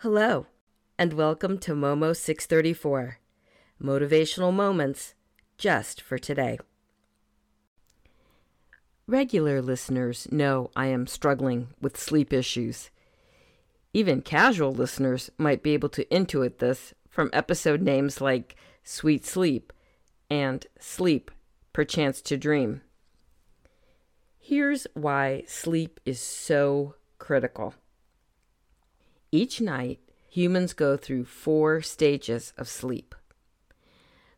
Hello, and welcome to Momo 634 Motivational Moments just for today. Regular listeners know I am struggling with sleep issues. Even casual listeners might be able to intuit this from episode names like Sweet Sleep and Sleep, Perchance to Dream. Here's why sleep is so critical. Each night, humans go through four stages of sleep.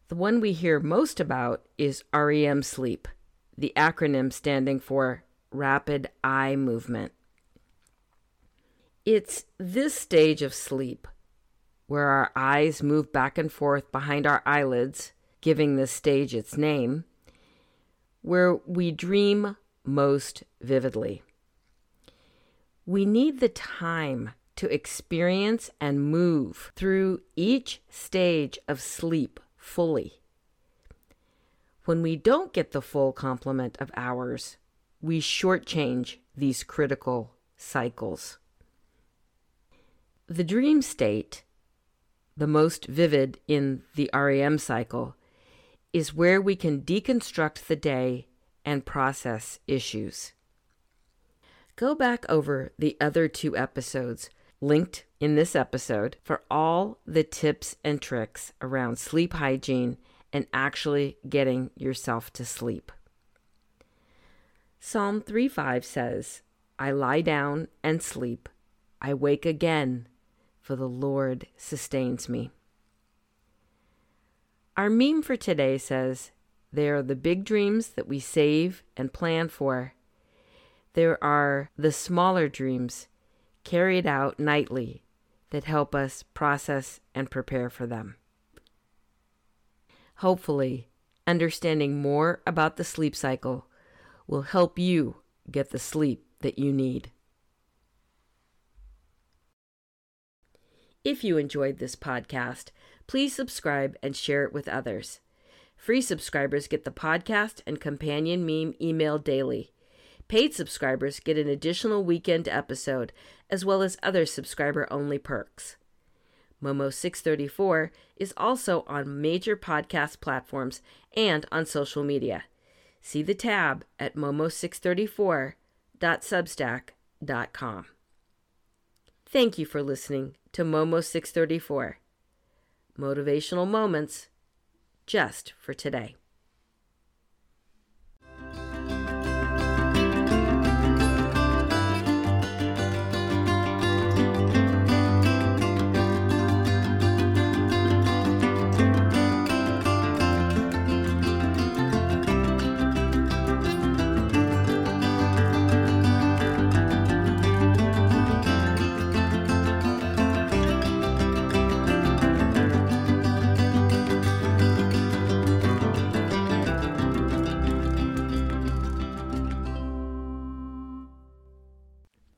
The one we hear most about is REM sleep, the acronym standing for Rapid Eye Movement. It's this stage of sleep where our eyes move back and forth behind our eyelids, giving this stage its name, where we dream most vividly. We need the time to experience and move through each stage of sleep fully. When we don't get the full complement of hours, we shortchange these critical cycles. The dream state, the most vivid in the REM cycle, is where we can deconstruct the day and process issues. Go back over the other two episodes linked in this episode for all the tips and tricks around sleep hygiene and actually getting yourself to sleep. Psalm 3:5 says, I lie down and sleep. I wake again, for the Lord sustains me. Our meme for today says, There are the big dreams that we save and plan for. There are the smaller dreams carried out nightly that help us process and prepare for them. Hopefully, understanding more about the sleep cycle will help you get the sleep that you need. If you enjoyed this podcast, please subscribe and share it with others. Free subscribers get the podcast and companion meme email daily. Paid subscribers get an additional weekend episode, as well as other subscriber only perks. Momo 634 is also on major podcast platforms and on social media. See the tab at momo634.substack.com. Thank you for listening to Momo 634. Motivational moments just for today.